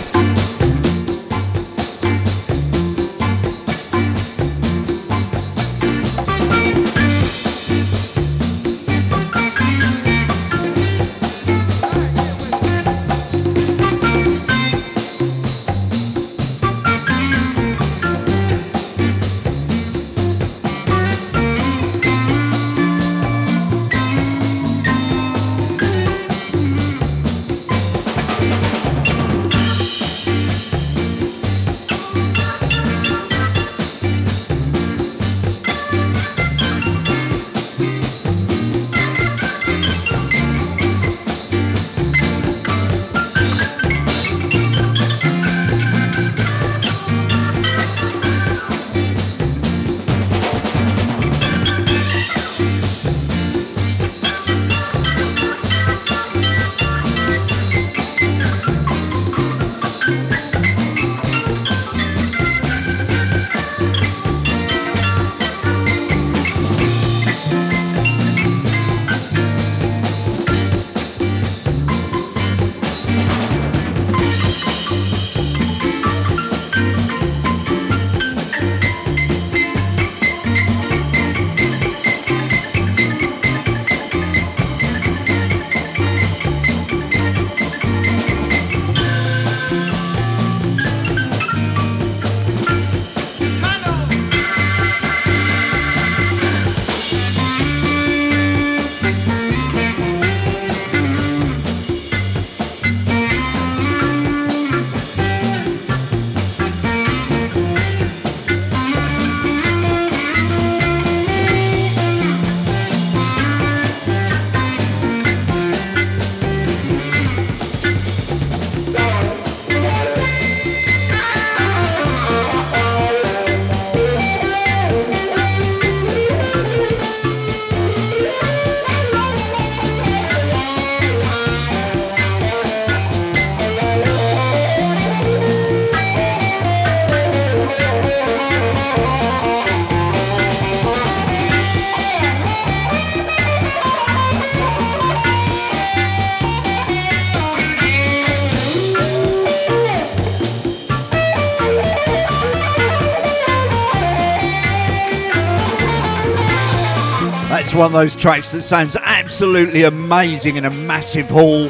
one of those tracks that sounds absolutely amazing in a massive hall.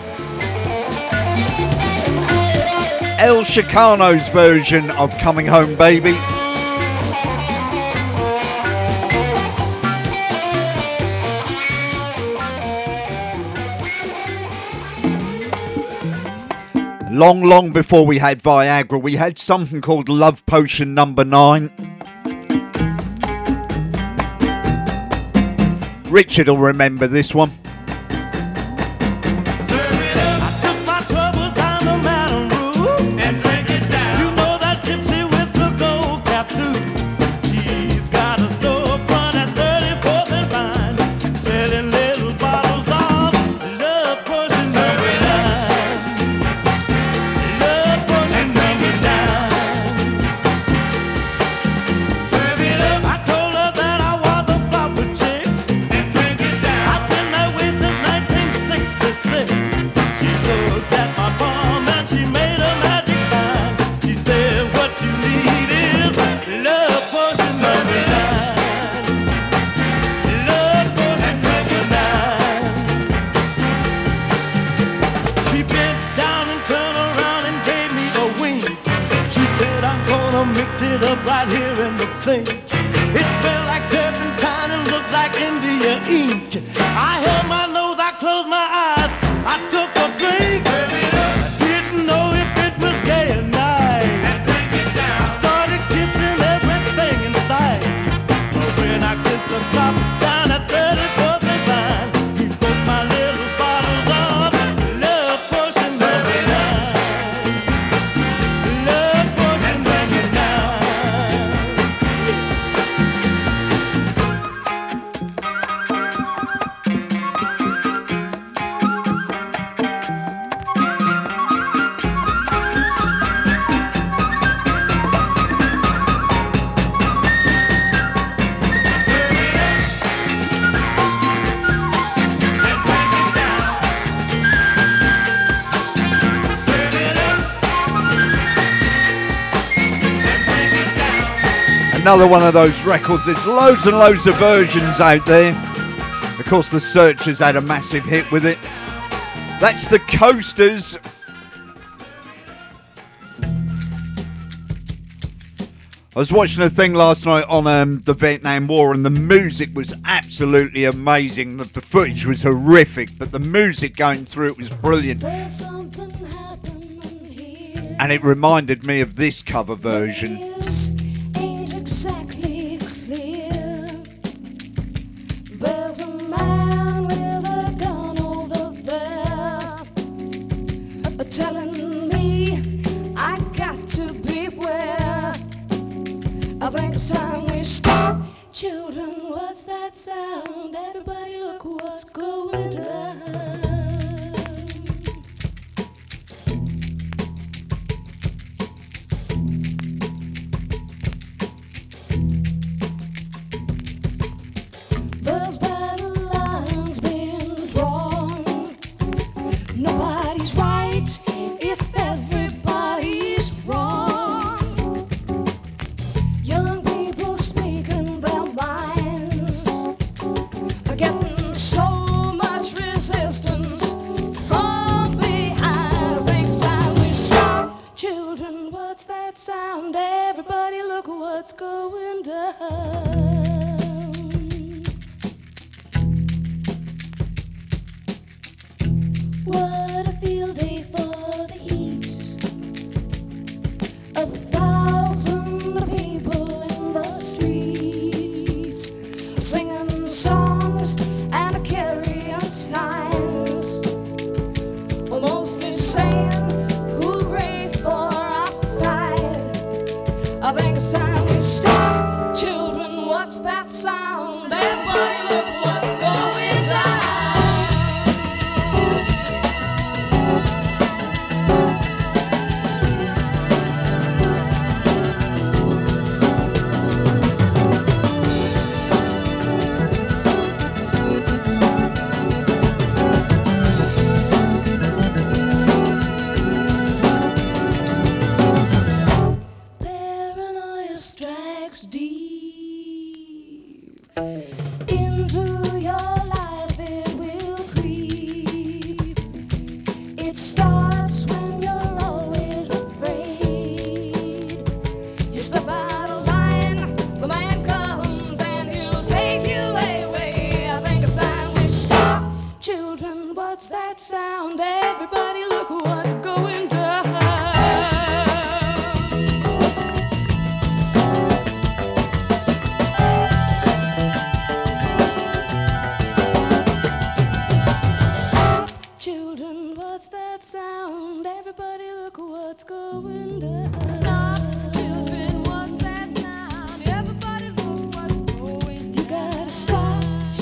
El Chicano's version of Coming Home Baby. Long, long before we had Viagra, we had something called Love Potion Number Nine. Richard will remember this one. another one of those records. There's loads and loads of versions out there. Of course, The Searchers had a massive hit with it. That's The Coasters. I was watching a thing last night on um, the Vietnam War, and the music was absolutely amazing. The, the, footage was horrific, but the music going through it was brilliant. And it reminded me of this cover version.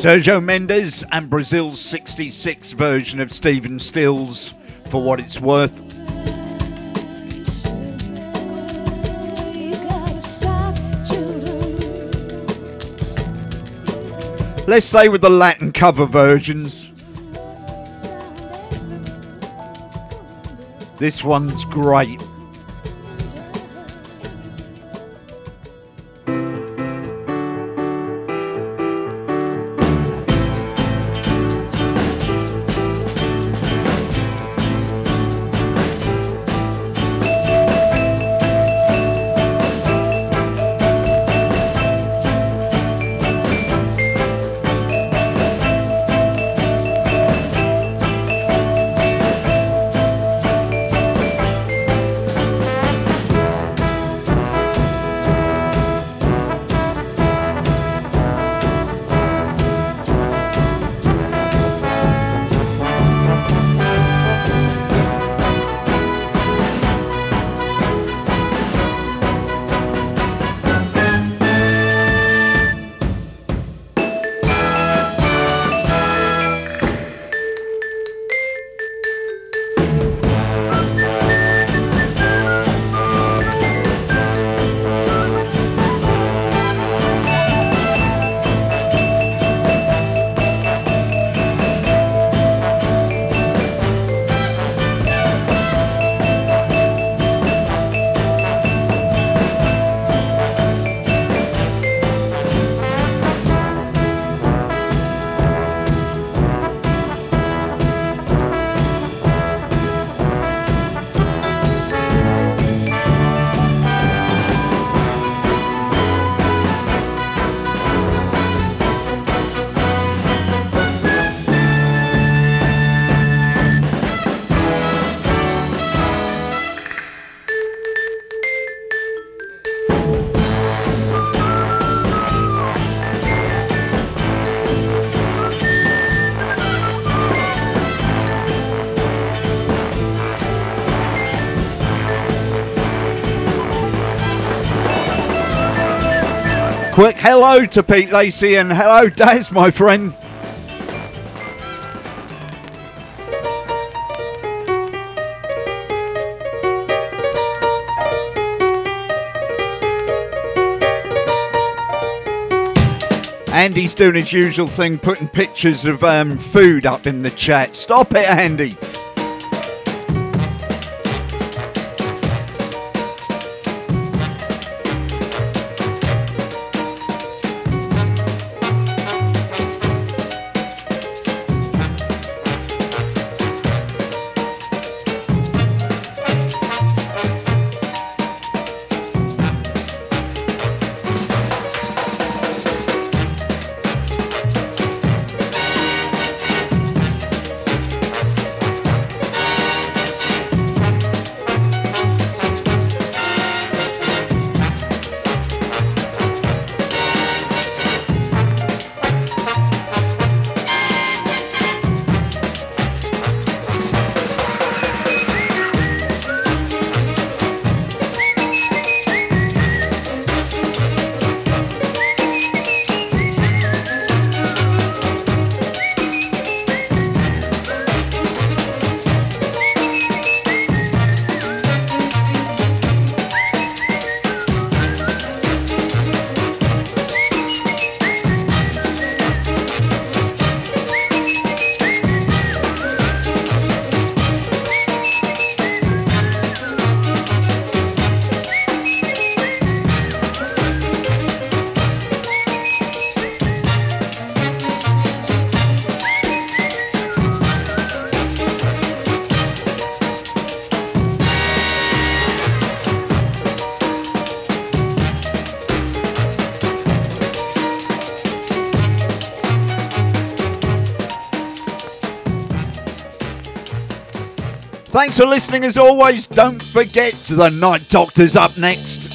Sergio Mendes and Brazil's 66 version of Stephen Stills, for what it's worth. Let's stay with the Latin cover versions. This one's great. Quick hello to Pete Lacey and hello Daz, my friend. Andy's doing his usual thing, putting pictures of um, food up in the chat. Stop it, Andy. Thanks for listening as always. Don't forget the Night Doctor's up next.